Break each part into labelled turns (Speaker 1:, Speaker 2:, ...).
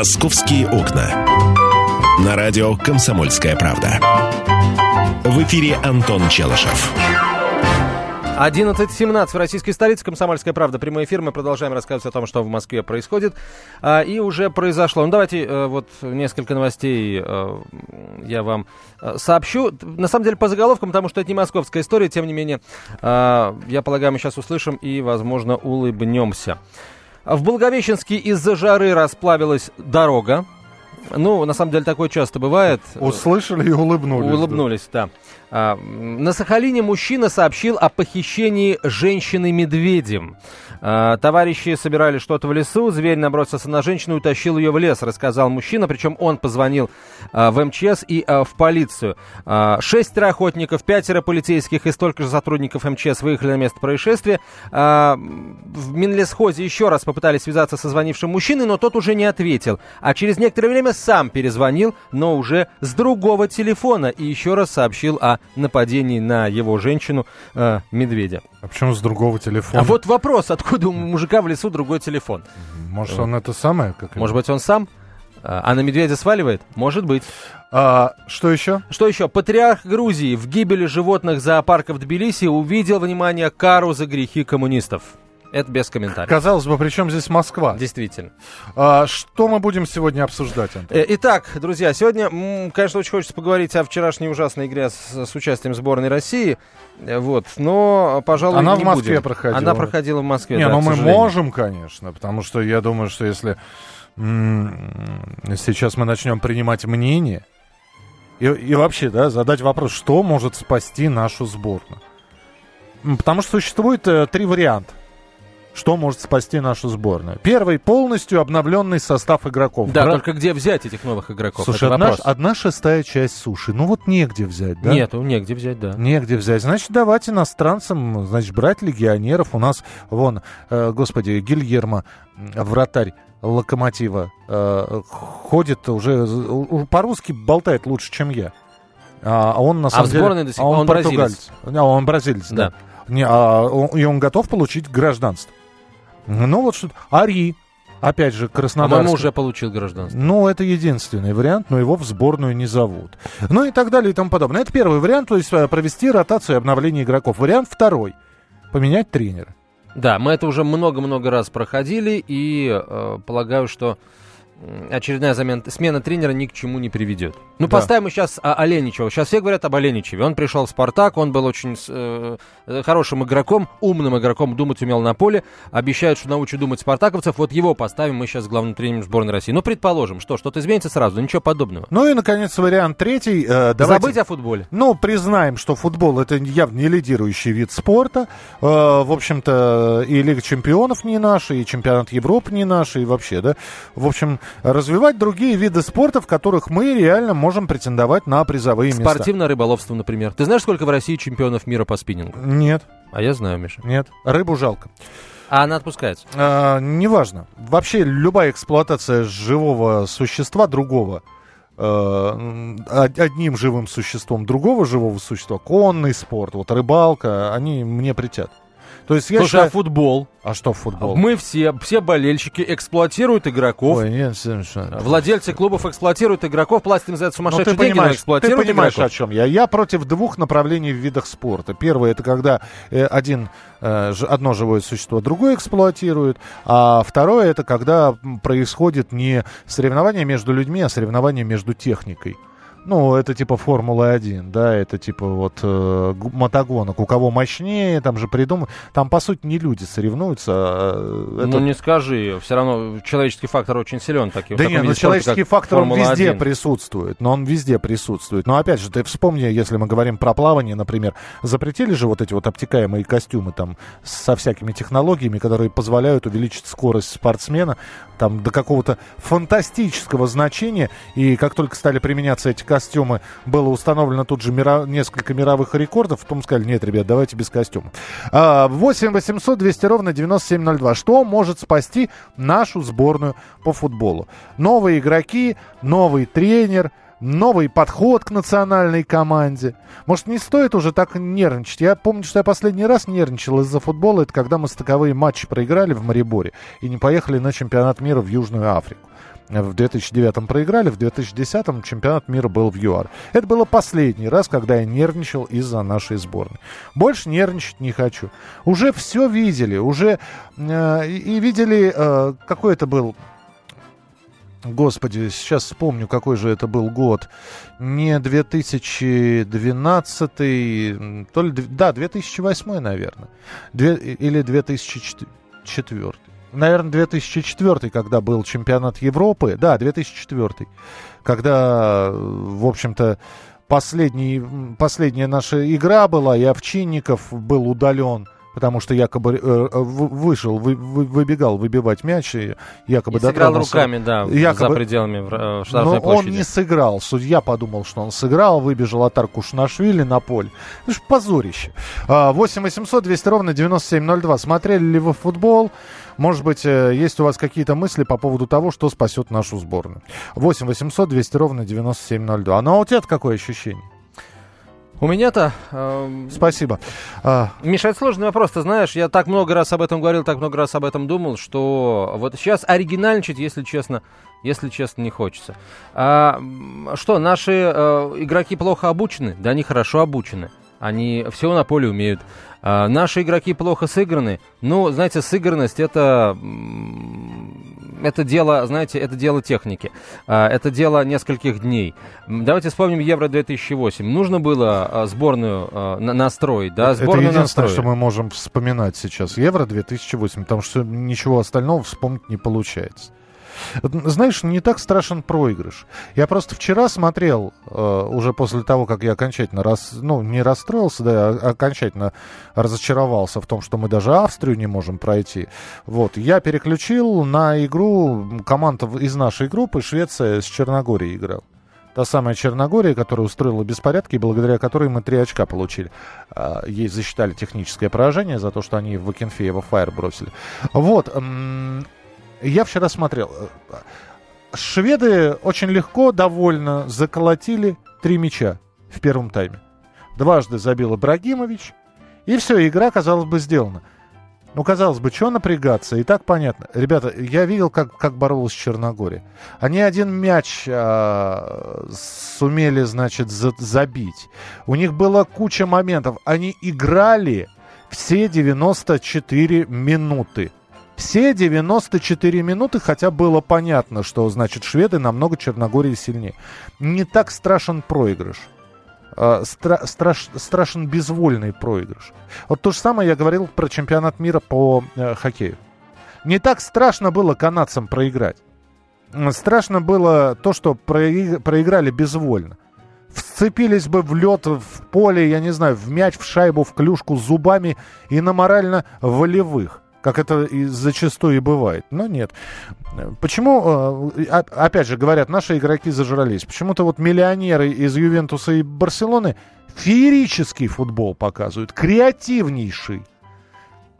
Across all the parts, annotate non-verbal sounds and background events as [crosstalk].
Speaker 1: «Московские окна». На радио «Комсомольская правда». В эфире Антон Челышев.
Speaker 2: 11.17 в российской столице. Комсомольская правда. Прямой эфир. Мы продолжаем рассказывать о том, что в Москве происходит. А, и уже произошло. Ну, давайте э, вот несколько новостей э, я вам э, сообщу. На самом деле по заголовкам, потому что это не московская история. Тем не менее, э, я полагаю, мы сейчас услышим и, возможно, улыбнемся. В Благовещенске из-за жары расплавилась дорога. Ну, на самом деле, такое часто бывает.
Speaker 3: Услышали и улыбнулись.
Speaker 2: Улыбнулись, да. да. А, на Сахалине мужчина сообщил о похищении женщины-медведем. А, товарищи собирали что-то в лесу, зверь набросился на женщину и утащил ее в лес, рассказал мужчина. Причем он позвонил а, в МЧС и а, в полицию. Шестеро охотников, пятеро полицейских и столько же сотрудников МЧС выехали на место происшествия. В Минлесхозе еще раз попытались связаться со звонившим мужчиной, но тот уже не ответил. А через некоторое время сам перезвонил, но уже с другого телефона и еще раз сообщил о нападении на его женщину э, медведя.
Speaker 3: А почему с другого телефона?
Speaker 2: А вот вопрос, откуда у мужика в лесу другой телефон?
Speaker 3: Может, он это самое? Как
Speaker 2: Может быть, он сам? А, а на медведя сваливает? Может быть.
Speaker 3: А, что еще?
Speaker 2: Что еще? Патриарх Грузии в гибели животных зоопарка в Тбилиси увидел, внимание, кару за грехи коммунистов. Это без комментариев.
Speaker 3: Казалось бы, при чем здесь Москва?
Speaker 2: Действительно.
Speaker 3: А, что мы будем сегодня обсуждать, Антон?
Speaker 2: Э, итак, друзья, сегодня, конечно, очень хочется поговорить о вчерашней ужасной игре с, с участием сборной России. Э, вот, но, пожалуй,
Speaker 3: Она
Speaker 2: не
Speaker 3: в Москве
Speaker 2: будем.
Speaker 3: проходила.
Speaker 2: Она проходила в Москве,
Speaker 3: Не,
Speaker 2: да,
Speaker 3: ну
Speaker 2: к
Speaker 3: мы
Speaker 2: сожалению.
Speaker 3: можем, конечно, потому что я думаю, что если сейчас мы начнем принимать мнение и, и вообще, да, задать вопрос, что может спасти нашу сборную. Потому что существует э, три варианта. Что может спасти нашу сборную? Первый полностью обновленный состав игроков.
Speaker 2: Да,
Speaker 3: Бра-
Speaker 2: только где взять этих новых игроков?
Speaker 3: Слушай,
Speaker 2: Это
Speaker 3: одна,
Speaker 2: вопрос.
Speaker 3: одна шестая часть суши. Ну вот негде взять, да?
Speaker 2: Нету, негде взять, да.
Speaker 3: Негде взять. Значит, давать иностранцам, значит, брать легионеров. У нас, вон, э, господи, Гильермо, вратарь Локомотива, э, ходит уже, по-русски болтает лучше, чем я. А он на
Speaker 2: А
Speaker 3: самом
Speaker 2: в
Speaker 3: деле...
Speaker 2: до сих
Speaker 3: а
Speaker 2: пор-
Speaker 3: он
Speaker 2: он бразилец.
Speaker 3: А, он бразилец, да.
Speaker 2: Да.
Speaker 3: Не, а он- и он готов получить гражданство. Ну вот что Ари, опять же, Краснодар.
Speaker 2: По-моему, уже получил гражданство.
Speaker 3: Ну, это единственный вариант, но его в сборную не зовут. Ну и так далее и тому подобное. Это первый вариант, то есть э, провести ротацию и обновление игроков. Вариант второй. Поменять тренера.
Speaker 2: Да, мы это уже много-много раз проходили, и э, полагаю, что очередная замена, смена тренера ни к чему не приведет. Ну,
Speaker 3: Да.
Speaker 2: поставим мы сейчас о Оленичева. Сейчас все говорят об Оленичеве. Он пришел в «Спартак», он был очень э, э, хорошим игроком, умным игроком, думать умел на поле. Обещают, что научит думать спартаковцев. Вот его поставим мы сейчас главным тренером сборной России. Ну, предположим, что, что-то изменится сразу, ничего подобного.
Speaker 3: Ну и, наконец, вариант третий. Э, давайте-
Speaker 2: Забыть о футболе.
Speaker 3: Ну, признаем, что футбол это явно не лидирующий вид спорта. Э, в общем-то, и Лига чемпионов не наша, и чемпионат Европы не наш, и вообще, да. В общем, развивать другие виды спорта, в которых мы реально можем претендовать на призовые места.
Speaker 2: Спортивное рыболовство, например. Ты знаешь, сколько в России чемпионов мира по спиннингу?
Speaker 3: Нет,
Speaker 2: А я знаю, Миша.
Speaker 3: нет. Рыбу жалко.
Speaker 2: А она отпускается.
Speaker 3: А, неважно. Вообще любая эксплуатация живого существа другого э, одним живым существом другого живого существа, конный спорт, вот рыбалка, они мне притят. То есть я
Speaker 2: Слушай,
Speaker 3: считаю...
Speaker 2: а футбол?
Speaker 3: А что футбол?
Speaker 2: Мы все, все болельщики эксплуатируют игроков.
Speaker 3: Ой, нет, совершенно.
Speaker 2: Владельцы клубов эксплуатируют игроков, платят им за это
Speaker 3: Ну,
Speaker 2: сумасшедшие деньги, но
Speaker 3: понимаешь, ты
Speaker 2: эксплуатируют
Speaker 3: понимаешь,
Speaker 2: игроков.
Speaker 3: о чем я. Я против двух направлений в видах спорта. Первое, это когда э, один, э, одно живое существо другое эксплуатирует, а второе, это когда происходит не соревнование между людьми, а соревнование между техникой. Ну, это типа Формула-1, да, это типа вот э, мотогонок. У кого мощнее, там же придумают. Там, по сути, не люди соревнуются. а, э,
Speaker 2: Ну
Speaker 3: это-
Speaker 2: не скажи, все равно человеческий фактор очень силен. Так, и в
Speaker 3: да нет, ну
Speaker 2: виде спорта,
Speaker 3: человеческий
Speaker 2: как
Speaker 3: фактор, он
Speaker 2: Формула-1.
Speaker 3: везде присутствует. Но он везде присутствует. Но опять же, ты вспомни, если мы говорим про плавание, например, запретили же вот эти вот обтекаемые костюмы там со всякими технологиями, которые позволяют увеличить скорость спортсмена там до какого-то фантастического значения. И как только стали применяться эти костюмы, было установлено тут же мира- несколько мировых рекордов. Потом сказали, нет, ребят, давайте без костюмов. А, 8 800 200 ровно 9702. Что может спасти нашу сборную по футболу? Новые игроки, новый тренер, новый подход к национальной команде. Может, не стоит уже так нервничать? Я помню, что я последний раз нервничал из-за футбола. Это когда мы стыковые матчи проиграли в Мариборе и не поехали на чемпионат мира в Южную Африку. В 2009 проиграли, в 2010 чемпионат мира был в ЮАР. Это было последний раз, когда я нервничал из-за нашей сборной. Больше нервничать не хочу. Уже все видели, уже э, и видели, э, какой это был Господи, сейчас вспомню, какой же это был год. Не 2012, то ли, да, 2008, наверное. Две, или 2004. Наверное, 2004, когда был чемпионат Европы. Да, 2004. Когда, в общем-то, последний, последняя наша игра была, и Овчинников был удален потому что якобы э, вышел, вы, вы, выбегал выбивать мяч, и якобы
Speaker 2: и сыграл руками, да, якобы, за пределами э, штрафной
Speaker 3: Но площади. он не сыграл. Судья подумал, что он сыграл, выбежал от Аркушнашвили на поле. Это же позорище. 8 800 200 ровно 9702. Смотрели ли вы футбол? Может быть, э, есть у вас какие-то мысли по поводу того, что спасет нашу сборную? 8 800 200 ровно 9702. А ну а у тебя какое ощущение?
Speaker 2: У меня-то... Э,
Speaker 3: Спасибо.
Speaker 2: А... Миша, это сложный вопрос. Ты знаешь, я так много раз об этом говорил, так много раз об этом думал, что вот сейчас оригинальничать, если честно, если честно, не хочется. А, что, наши э, игроки плохо обучены? Да они хорошо обучены. Они все на поле умеют. А, наши игроки плохо сыграны. Ну, знаете, сыгранность это это дело, знаете, это дело техники. А, это дело нескольких дней. Давайте вспомним Евро 2008. Нужно было а, сборную а, настроить, да?
Speaker 3: Сборную это единственное, настроили. что мы можем вспоминать сейчас. Евро 2008, потому что ничего остального вспомнить не получается. Знаешь, не так страшен проигрыш. Я просто вчера смотрел, э, уже после того, как я окончательно, рас, ну, не расстроился, да, а окончательно разочаровался в том, что мы даже Австрию не можем пройти. Вот, я переключил на игру команда из нашей группы, Швеция с Черногорией играл. Та самая Черногория, которая устроила беспорядки, благодаря которой мы три очка получили. А, ей засчитали техническое поражение за то, что они в Акинфеева фаер бросили. Вот. Я вчера смотрел. Шведы очень легко, довольно заколотили три мяча в первом тайме. Дважды забил Ибрагимович. И все, игра, казалось бы, сделана. Ну, казалось бы, что напрягаться? И так понятно. Ребята, я видел, как, как боролась Черногория. Они один мяч а, сумели, значит, за, забить. У них была куча моментов. Они играли все 94 минуты. Все 94 минуты, хотя было понятно, что, значит, шведы намного Черногории сильнее. Не так страшен проигрыш. А, стра- страш- страшен безвольный проигрыш. Вот то же самое я говорил про чемпионат мира по э, хоккею. Не так страшно было канадцам проиграть. Страшно было то, что проиг- проиграли безвольно. Вцепились бы в лед, в поле, я не знаю, в мяч, в шайбу, в клюшку зубами и на морально-волевых как это и зачастую и бывает. Но нет. Почему, э, опять же, говорят, наши игроки зажрались. Почему-то вот миллионеры из Ювентуса и Барселоны феерический футбол показывают, креативнейший.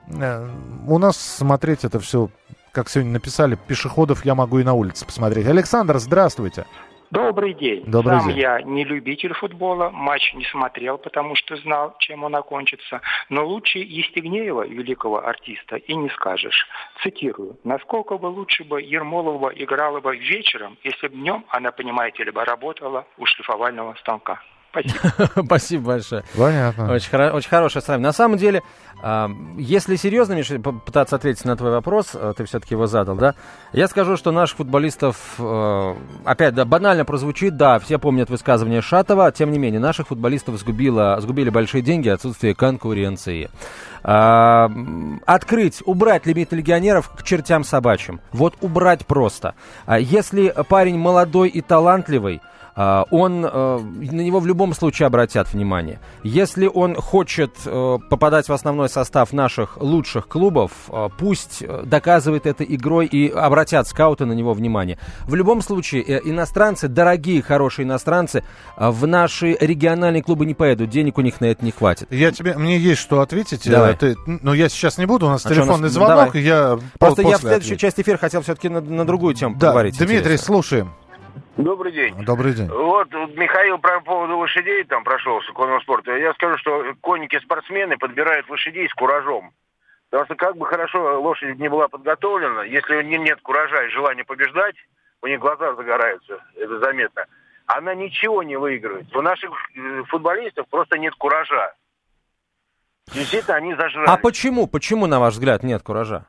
Speaker 3: Э, у нас смотреть это все, как сегодня написали, пешеходов я могу и на улице посмотреть. Александр, здравствуйте.
Speaker 4: Добрый день.
Speaker 3: Добрый
Speaker 4: Сам
Speaker 3: день.
Speaker 4: я не любитель футбола, матч не смотрел, потому что знал, чем он окончится. Но лучше Естегнеева, великого артиста, и не скажешь. Цитирую. «Насколько бы лучше бы Ермолова играла бы вечером, если бы днем она, понимаете ли, бы работала у шлифовального станка». Спасибо. [laughs]
Speaker 2: Спасибо большое.
Speaker 3: Понятно.
Speaker 2: Очень, хоро- очень хорошее сравнение. На самом деле, э, если серьезно, Миша, пытаться ответить на твой вопрос, э, ты все-таки его задал, да? Я скажу, что наших футболистов, э, опять, да, банально прозвучит, да, все помнят высказывание Шатова, тем не менее, наших футболистов сгубило, сгубили большие деньги, отсутствие конкуренции. Э, открыть, убрать лимит легионеров к чертям собачьим. Вот убрать просто. А если парень молодой и талантливый, а, он, э, на него в любом случае обратят внимание. Если он хочет э, попадать в основной состав наших лучших клубов, э, пусть доказывает это игрой и обратят скауты на него внимание. В любом случае, иностранцы, дорогие, хорошие иностранцы, в наши региональные клубы не поедут, денег у них на это не хватит.
Speaker 3: Я тебе, мне есть что ответить.
Speaker 2: Давай.
Speaker 3: Ты, но я сейчас не буду, у нас а телефонный нас... звонок,
Speaker 2: Давай.
Speaker 3: я
Speaker 2: Просто я в следующей части эфира хотел все-таки на, на другую тему
Speaker 3: да,
Speaker 2: поговорить.
Speaker 3: Дмитрий, слушаем.
Speaker 5: Добрый день.
Speaker 3: Добрый день.
Speaker 5: Вот Михаил про поводу лошадей там прошелся, конного спорта. Я скажу, что конники-спортсмены подбирают лошадей с куражом. Потому что как бы хорошо лошадь не была подготовлена, если у нее нет куража и желания побеждать, у нее глаза загораются, это заметно, она ничего не выигрывает. У наших э, футболистов просто нет куража. Действительно, они зажрались.
Speaker 2: А почему? Почему, на ваш взгляд, нет куража?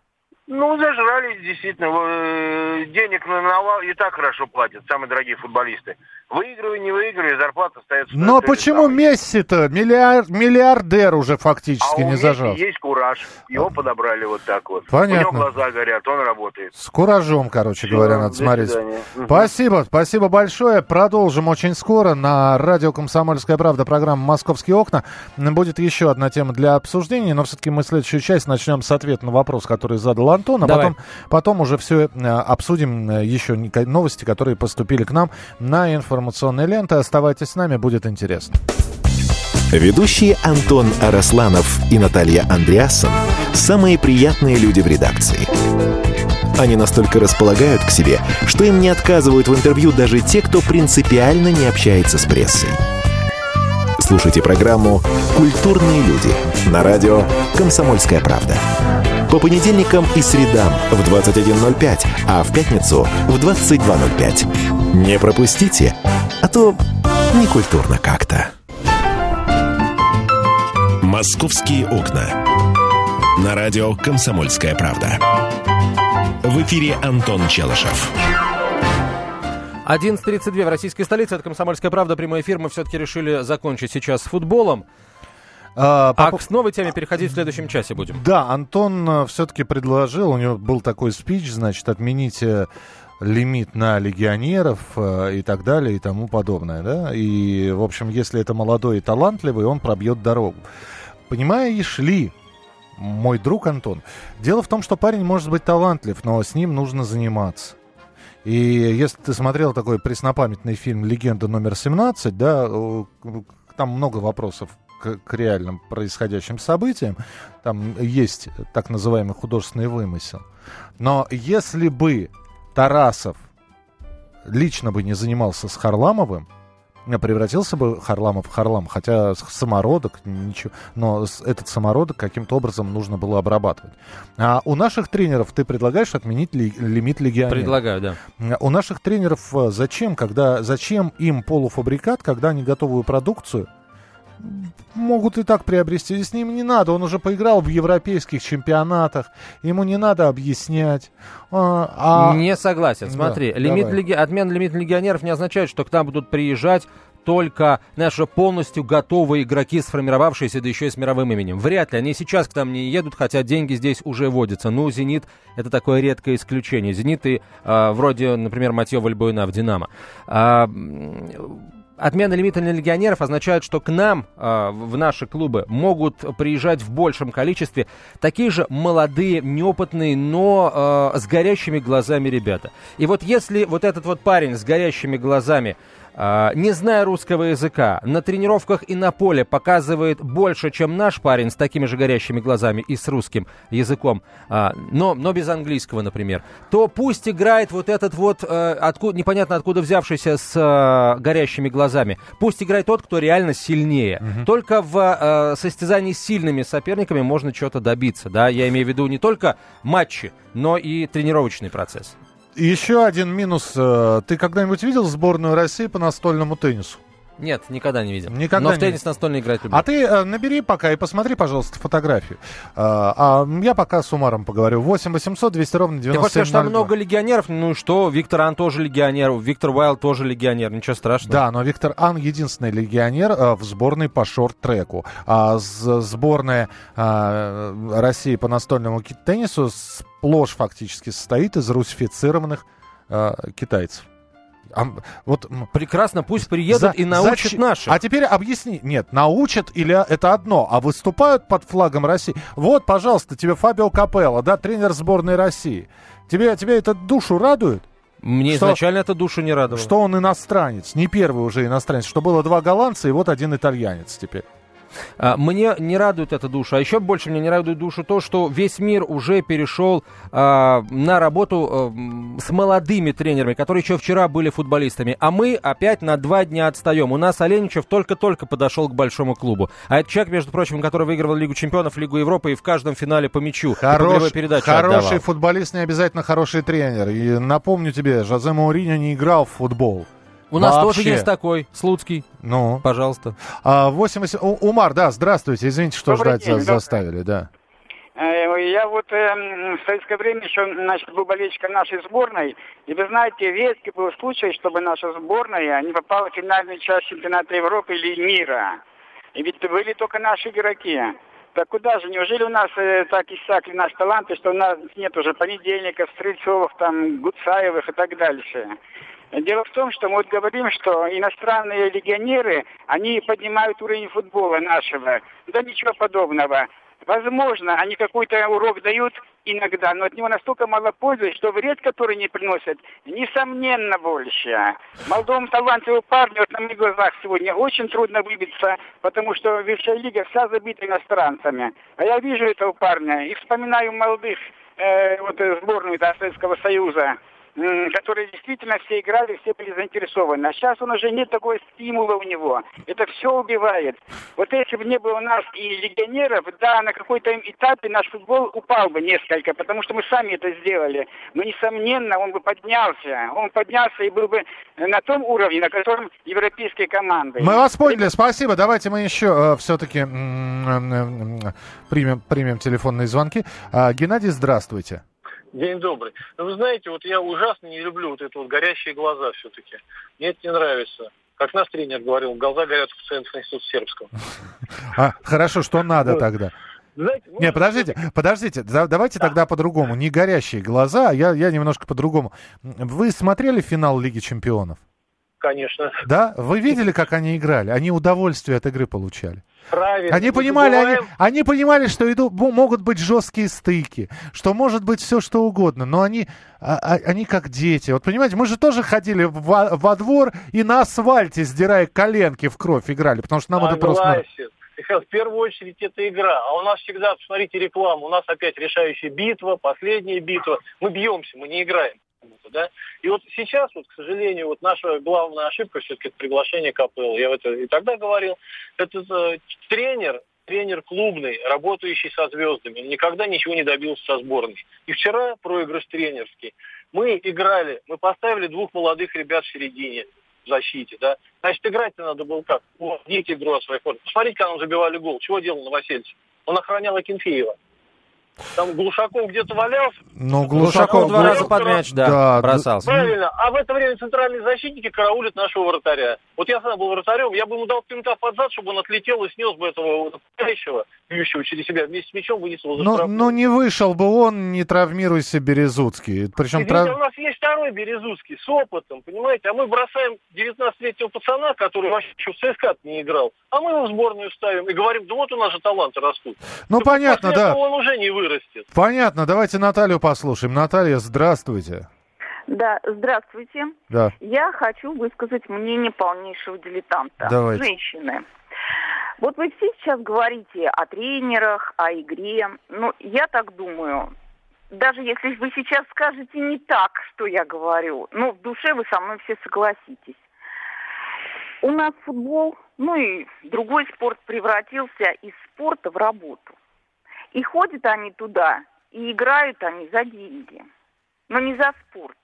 Speaker 5: Ну, зажрались, действительно. Э, денег на навал и так хорошо платят, самые дорогие футболисты. Выигрывай, не выигрывай, зарплата остается...
Speaker 3: Но почему Месси-то миллиар... миллиардер уже фактически
Speaker 5: а
Speaker 3: не зажал?
Speaker 5: есть кураж. Его подобрали вот так вот.
Speaker 3: Понятно.
Speaker 5: У него глаза горят, он работает.
Speaker 3: С куражом, короче
Speaker 5: Всё,
Speaker 3: говоря, надо
Speaker 5: до
Speaker 3: смотреть.
Speaker 5: свидания.
Speaker 3: Спасибо, спасибо большое. Продолжим очень скоро на радио «Комсомольская правда» программа «Московские окна». Будет еще одна тема для обсуждения, но все-таки мы следующую часть начнем с ответа на вопрос, который задал Антон, а
Speaker 2: Давай.
Speaker 3: потом, потом уже все обсудим э, еще новости, которые поступили к нам на информационные ленты. Оставайтесь с нами, будет интересно.
Speaker 1: Ведущие Антон Арасланов и Наталья Андреасон – самые приятные люди в редакции. Они настолько располагают к себе, что им не отказывают в интервью даже те, кто принципиально не общается с прессой. Слушайте программу «Культурные люди» на радио «Комсомольская правда». По понедельникам и средам в 21.05, а в пятницу в 22.05. Не пропустите, а то некультурно как-то. «Московские окна». На радио «Комсомольская правда». В эфире Антон Челышев.
Speaker 2: 11.32 в российской столице. Это «Комсомольская правда». Прямой эфир. Мы все-таки решили закончить сейчас с футболом.
Speaker 3: А, по
Speaker 2: А
Speaker 3: по-
Speaker 2: к новой теме переходить в следующем часе будем.
Speaker 3: Да, Антон все-таки предложил, у него был такой спич, значит, отмените лимит на легионеров э, и так далее и тому подобное, да, и, в общем, если это молодой и талантливый, он пробьет дорогу. Понимаешь ли, мой друг Антон, дело в том, что парень может быть талантлив, но с ним нужно заниматься. И если ты смотрел такой преснопамятный фильм «Легенда номер 17», да, э, там много вопросов к, к реальным происходящим событиям. Там есть так называемый художественный вымысел. Но если бы Тарасов лично бы не занимался с Харламовым, превратился бы Харламов в Харлам, хотя самородок, ничего, но этот самородок каким-то образом нужно было обрабатывать. А у наших тренеров ты предлагаешь отменить ли- лимит легионеров?
Speaker 2: Предлагаю, да.
Speaker 3: У наших тренеров э, зачем, когда, зачем им полуфабрикат, когда они готовую продукцию могут и так приобрести. И с ним не надо, он уже поиграл в европейских чемпионатах, ему не надо объяснять. А, а-
Speaker 2: Не согласен.
Speaker 3: Да,
Speaker 2: Смотри, лимит
Speaker 3: давай.
Speaker 2: леги- отмена лимита легионеров не означает, что к нам будут приезжать только, знаешь, полностью готовые игроки, сформировавшиеся, да еще и с мировым именем. Вряд ли. Они сейчас к нам не едут, хотя деньги здесь уже водятся. Ну, «Зенит» — это такое редкое исключение. «Зенит» и а, вроде, например, Матье Вальбуэна в «Динамо». А, Отмена лимита на легионеров означает, что к нам, а, в наши клубы, могут приезжать в большем количестве такие же молодые, неопытные, но а, с горящими глазами ребята. И вот если вот этот вот парень с горящими глазами, не зная русского языка, на тренировках и на поле показывает больше, чем наш парень с такими же горящими глазами и с русским языком, а, но, но без английского, например, то пусть играет вот этот вот, э, откуда, непонятно откуда взявшийся с э, горящими глазами, пусть играет тот, кто реально сильнее. Только в э, состязании с сильными соперниками можно чего-то добиться, да, я имею в виду не только матчи, но и тренировочный процесс.
Speaker 3: Еще один минус. э, Ты когда-нибудь видел сборную России по настольному теннису?
Speaker 2: Нет, никогда не видел.
Speaker 3: Никогда
Speaker 2: но в
Speaker 3: не
Speaker 2: теннис настольно играть люблю.
Speaker 3: А ты э, набери пока и посмотри, пожалуйста, фотографию. А, а я пока с Умаром поговорю. 8 800 200 ровно
Speaker 2: Ты хочешь сказать, что
Speaker 3: 9702.
Speaker 2: там много легионеров? Ну что, Виктор Ан тоже легионер, Виктор Уайл тоже легионер, ничего страшного.
Speaker 3: Да, но Виктор Ан единственный легионер э, в сборной по шорт-треку. А сборная э, России по настольному теннису сплошь фактически состоит из русифицированных э, китайцев. А, вот
Speaker 2: Прекрасно, пусть приедут
Speaker 3: за-
Speaker 2: и научат
Speaker 3: зачем-
Speaker 2: наших.
Speaker 3: А теперь объясни. Нет, научат или это одно, а выступают под флагом России. Вот, пожалуйста, тебе Фабио Капелло, да, тренер сборной России. Тебе, тебе это душу радует?
Speaker 2: Мне
Speaker 3: что-
Speaker 2: изначально это душу не радовало.
Speaker 3: Что он иностранец, не первый уже иностранец, что было два голландца и вот один итальянец теперь.
Speaker 2: А, Мне не радует эта душа. А еще больше мне не радует душу то, что весь мир уже перешел а, на работу а, с молодыми тренерами, которые еще вчера были футболистами. А мы опять на два дня отстаем. У нас Оленичев только-только подошел к большому клубу. А это человек, между прочим, который выигрывал Лигу чемпионов, Лигу Европы и в каждом финале по мячу.
Speaker 3: Хорош- хороший
Speaker 2: отдавал.
Speaker 3: футболист не обязательно хороший тренер. И напомню тебе, Жозе Мауриньо не играл в футбол.
Speaker 2: У нас
Speaker 3: Вообще.
Speaker 2: тоже есть такой, Слуцкий.
Speaker 3: Ну,
Speaker 2: Пожалуйста.
Speaker 3: а, 80... У- Умар, да, здравствуйте. Извините, что
Speaker 6: Добрый
Speaker 3: ждать
Speaker 6: день,
Speaker 3: за- заставили, да.
Speaker 6: Э, Я вот эм, в советское время еще, значит, был болельщиком нашей сборной. И вы знаете, редкий был случай, чтобы наша сборная не попала в финальную часть чемпионата Европы или мира. И ведь были только наши игроки. Так куда же? Неужели у нас э, так иссякли наши таланты, что у нас нет уже понедельников, Стрельцовых, там, Гуцаевых и так дальше? Дело в том, что мы вот говорим, что иностранные легионеры, они поднимают уровень футбола нашего. Да ничего подобного. Возможно, они какой-то урок дают иногда, но от него настолько мало пользы, что вред, который они приносят, несомненно больше. Молодому талантливому парню вот на моих глазах сегодня очень трудно выбиться, потому что высшая лига вся забита иностранцами. А я вижу этого парня и вспоминаю молодых э, вот, э, сборную да, Советского Союза, которые действительно все играли, все были заинтересованы. А сейчас он уже нет такого стимула у него. Это все убивает. Вот если бы не было у нас и легионеров, да, на какой-то этапе наш футбол упал бы несколько, потому что мы сами это сделали. Но, несомненно, он бы поднялся. Он поднялся и был бы на том уровне, на котором европейские команды.
Speaker 3: Мы вас поняли, спасибо. Давайте мы еще все-таки примем, примем телефонные звонки. А, Геннадий, здравствуйте.
Speaker 7: День добрый. Ну, вы знаете, вот я ужасно не люблю вот это вот горящие глаза все-таки. Мне это не нравится. Как наш тренер говорил, глаза горят в Центр института сербского. [laughs]
Speaker 3: А, хорошо, что надо тогда?
Speaker 7: Знаете, ну,
Speaker 3: Не, подождите, подождите, да- давайте тогда по-другому. Не горящие глаза, а я, я немножко по-другому. Вы смотрели финал Лиги Чемпионов?
Speaker 7: Конечно.
Speaker 3: Да? Вы видели, как они играли? Они удовольствие от игры получали.
Speaker 7: Правильно.
Speaker 3: Они понимали, они, они понимали, что иду, мо- могут быть жесткие стыки, что может быть все что угодно, но они, а- а- они как дети. Вот понимаете, мы же тоже ходили во, во двор и на асфальте, сдирая коленки в кровь, играли, потому что нам это просто...
Speaker 7: Согласен. [laughs] В первую очередь это игра. А у нас всегда, посмотрите рекламу, у нас опять решающая битва, последняя битва. Мы бьемся, мы не играем. Да? И вот сейчас, вот, к сожалению, вот наша главная ошибка все-таки это приглашение КПЛ. Я это и тогда говорил. Это э, тренер, тренер клубный, работающий со звездами. Никогда ничего не добился со сборной. И вчера проигрыш тренерский. Мы играли, мы поставили двух молодых ребят в середине в защите, да. Значит, играть-то надо было как? Уводить игру от своих форм. Посмотрите, как он забивали гол. Чего делал Новосельцев? Он охранял Акинфеева. Там Глушаков где-то валялся.
Speaker 3: Ну,
Speaker 2: Глушаков
Speaker 3: Глушаков...
Speaker 2: два раза под мяч, да,
Speaker 3: Да,
Speaker 2: бросался.
Speaker 7: Правильно. А в это время центральные защитники караулят нашего вратаря. Вот я сам был вратарем, я бы ему дал пинка под зад, чтобы он отлетел и снес бы этого нападающего, бьющего через себя, вместе с мячом вынес его за
Speaker 3: Ну,
Speaker 7: штрафную.
Speaker 3: ну, не вышел бы он, не травмируйся Березуцкий. Причем... Трав-
Speaker 7: у нас есть второй Березутский с опытом, понимаете? А мы бросаем 19-летнего пацана, который вообще еще в ЦСКА не играл, а мы его в сборную ставим и говорим, да вот у нас же таланты растут.
Speaker 3: Ну,
Speaker 7: Так
Speaker 3: понятно, да.
Speaker 7: он уже не вырастет.
Speaker 3: Понятно, давайте Наталью послушаем. Наталья, здравствуйте.
Speaker 8: Да, здравствуйте.
Speaker 3: Да.
Speaker 8: Я хочу высказать мнение полнейшего дилетанта.
Speaker 3: Давайте.
Speaker 8: Женщины. Вот вы все сейчас говорите о тренерах, о игре. Ну, я так думаю, даже если вы сейчас скажете не так, что я говорю, ну, в душе вы со мной все согласитесь. У нас футбол, ну и другой спорт превратился из спорта в работу. И ходят они туда, и играют они за деньги, но не за спорт.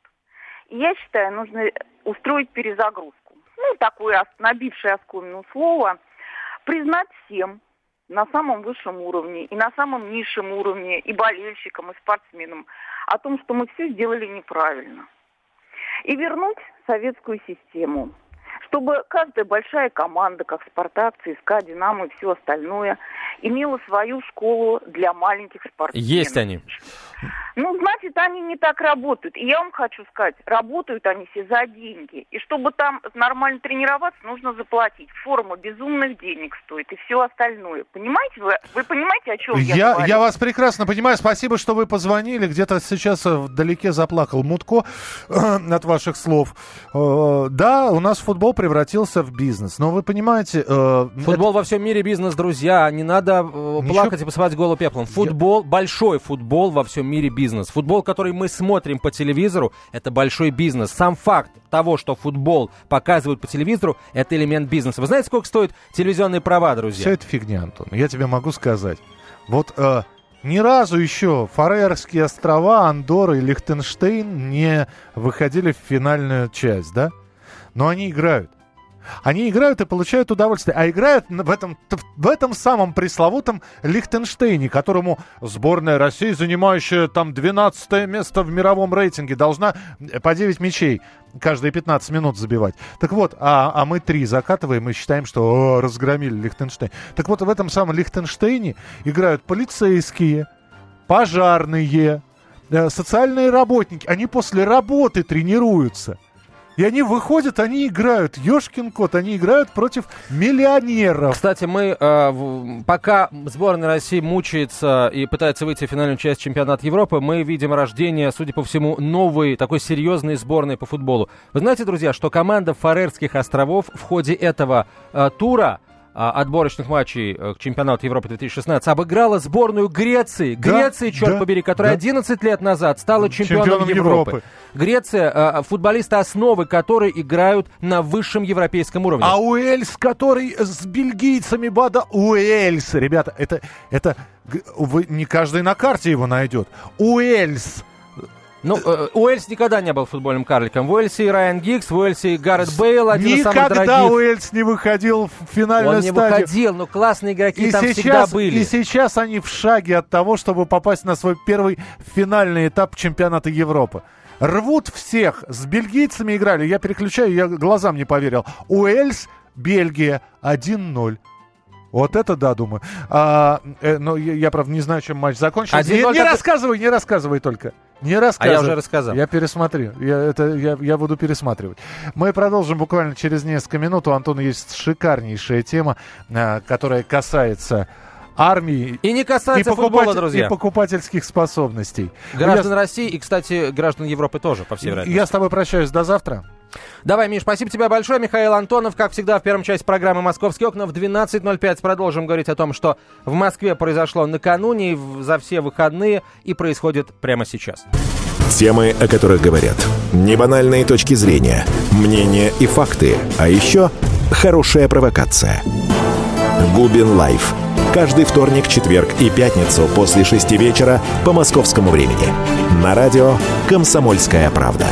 Speaker 8: И я считаю, нужно устроить перезагрузку. Ну, такое набившее оскомину слово. Признать всем на самом высшем уровне и на самом низшем уровне, и болельщикам, и спортсменам, о том, что мы все сделали неправильно. И вернуть советскую систему, чтобы каждая большая команда, как «Спартак», «ЦСКА», «Динамо» и все остальное, имела свою школу для маленьких спортсменов.
Speaker 2: Есть они.
Speaker 8: Ну, значит, они не так работают. И я вам хочу сказать, работают они все за деньги. И чтобы там нормально тренироваться, нужно заплатить. Форма безумных денег стоит и все остальное. Понимаете вы? Вы понимаете, о чем я,
Speaker 3: Я,
Speaker 8: говорю?
Speaker 3: я вас прекрасно понимаю. Спасибо, что вы позвонили. Где-то сейчас э, вдалеке заплакал Мутко от ваших слов. Э, Да, у нас футбол превратился в бизнес. Но вы понимаете... э,
Speaker 2: Футбол во всем мире бизнес, друзья. Не надо э,
Speaker 3: Ничего-
Speaker 2: плакать и посыпать голову пеплом. Футбол, большой футбол во всем мире бизнес. Футбол, который мы смотрим по телевизору, это большой бизнес. Сам факт того, что футбол показывают по телевизору, это элемент бизнеса. Вы знаете, сколько стоят телевизионные права, друзья?
Speaker 3: Все это фигня, Антон. Я тебе могу сказать. Вот э, ни разу еще Фарерские острова, Андорра и Лихтенштейн не выходили в финальную часть, да? Но они играют. Они играют и получают удовольствие. А играют в этом, в этом самом пресловутом Лихтенштейне, которому сборная России, занимающая там 12 место в мировом рейтинге, должна э, по 9 мячей каждые 15 минут забивать. Так вот, а, а мы три закатываем и считаем, что «О, разгромили Лихтенштейн. Так вот, в этом самом Лихтенштейне играют полицейские, пожарные, э, социальные работники. Они после работы тренируются. И они выходят, они играют. Ешкин кот, они играют против миллионеров.
Speaker 2: Кстати, мы э, пока сборная России мучается и пытается выйти в финальную часть чемпионата Европы, мы видим рождение, судя по всему, новой такой серьезной сборной по футболу. Вы знаете, друзья, что команда Фарерских островов в ходе этого э, тура отборочных матчей э, к чемпионату Европы 2016 обыграла сборную Греции.
Speaker 3: Да,
Speaker 2: Греции, черт
Speaker 3: да,
Speaker 2: побери, которая
Speaker 3: да.
Speaker 2: 11 лет назад стала чемпионом,
Speaker 3: Чемпионом
Speaker 2: Европы.
Speaker 3: Европы.
Speaker 2: Греция, э, футболисты основы которой играют на высшем европейском уровне.
Speaker 3: А Уэльс, который с бельгийцами Бада... Уэльс, ребята, это, это вы, не каждый на карте его найдет. Уэльс.
Speaker 2: Ну, э, Уэльс никогда не был футбольным карликом. В Уэльсе и Райан Гиггс, в Уэльсе и Гаррет Бейл, один из самых
Speaker 3: Никогда
Speaker 2: дорогих.
Speaker 3: Уэльс не выходил в финальную
Speaker 2: Он не
Speaker 3: стадию.
Speaker 2: выходил, но классные игроки
Speaker 3: И
Speaker 2: там
Speaker 3: сейчас,
Speaker 2: всегда были.
Speaker 3: и сейчас они в шаге от того, чтобы попасть на свой первый финальный этап чемпионата Европы. Рвут всех. С бельгийцами играли. Я переключаю, я глазам не поверил. Уэльс, Бельгия 1-0. Вот это да, думаю. А, э, но я, я, правда, не знаю, чем матч закончился. Не,
Speaker 2: 1:0
Speaker 3: не рассказывай, не рассказывай только. Не
Speaker 2: А
Speaker 3: рассказывай.
Speaker 2: я уже рассказал.
Speaker 3: Я пересмотрю. Я, это, я, я буду пересматривать. Мы продолжим буквально через несколько минут. У Антона есть шикарнейшая тема, а, которая касается армии
Speaker 2: И не касается футбола,
Speaker 3: покупатель-
Speaker 2: друзья.
Speaker 3: и покупательских способностей.
Speaker 2: Граждан
Speaker 3: Я,
Speaker 2: России и, кстати, граждан Европы тоже, по всей вероятности.
Speaker 3: я с тобой прощаюсь. До завтра.
Speaker 2: Давай, Миш, спасибо тебе большое. Михаил Антонов, как всегда, в первом части программы «Московские окна» в 12.05 продолжим говорить о том, что в Москве произошло накануне, за все выходные и происходит прямо сейчас.
Speaker 1: Темы, о которых говорят. Небанальные точки зрения, мнения и факты. А еще хорошая провокация. Губин Live. Каждый вторник, четверг и пятницу после шести вечера по московскому времени. На радио «Комсомольская правда».